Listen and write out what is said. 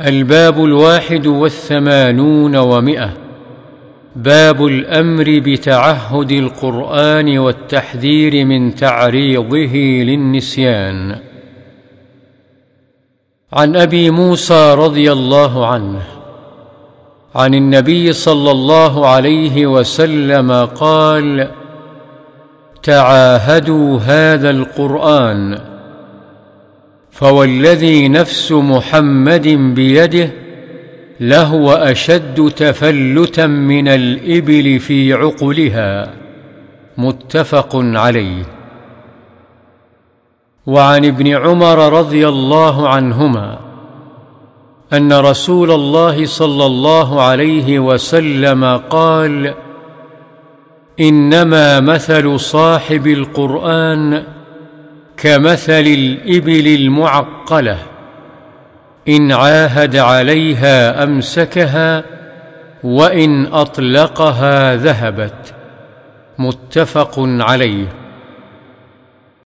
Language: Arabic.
الباب الواحد والثمانون ومئة. باب الأمر بتعهد القرآن والتحذير من تعريضه للنسيان. عن أبي موسى رضي الله عنه عن النبي صلى الله عليه وسلم قال تعاهدوا هذا القرآن فوالذي نفس محمد بيده لهو اشد تفلتا من الابل في عقلها متفق عليه وعن ابن عمر رضي الله عنهما ان رسول الله صلى الله عليه وسلم قال انما مثل صاحب القران كمثل الإبل المعقلة إن عاهد عليها أمسكها وإن أطلقها ذهبت متفق عليه.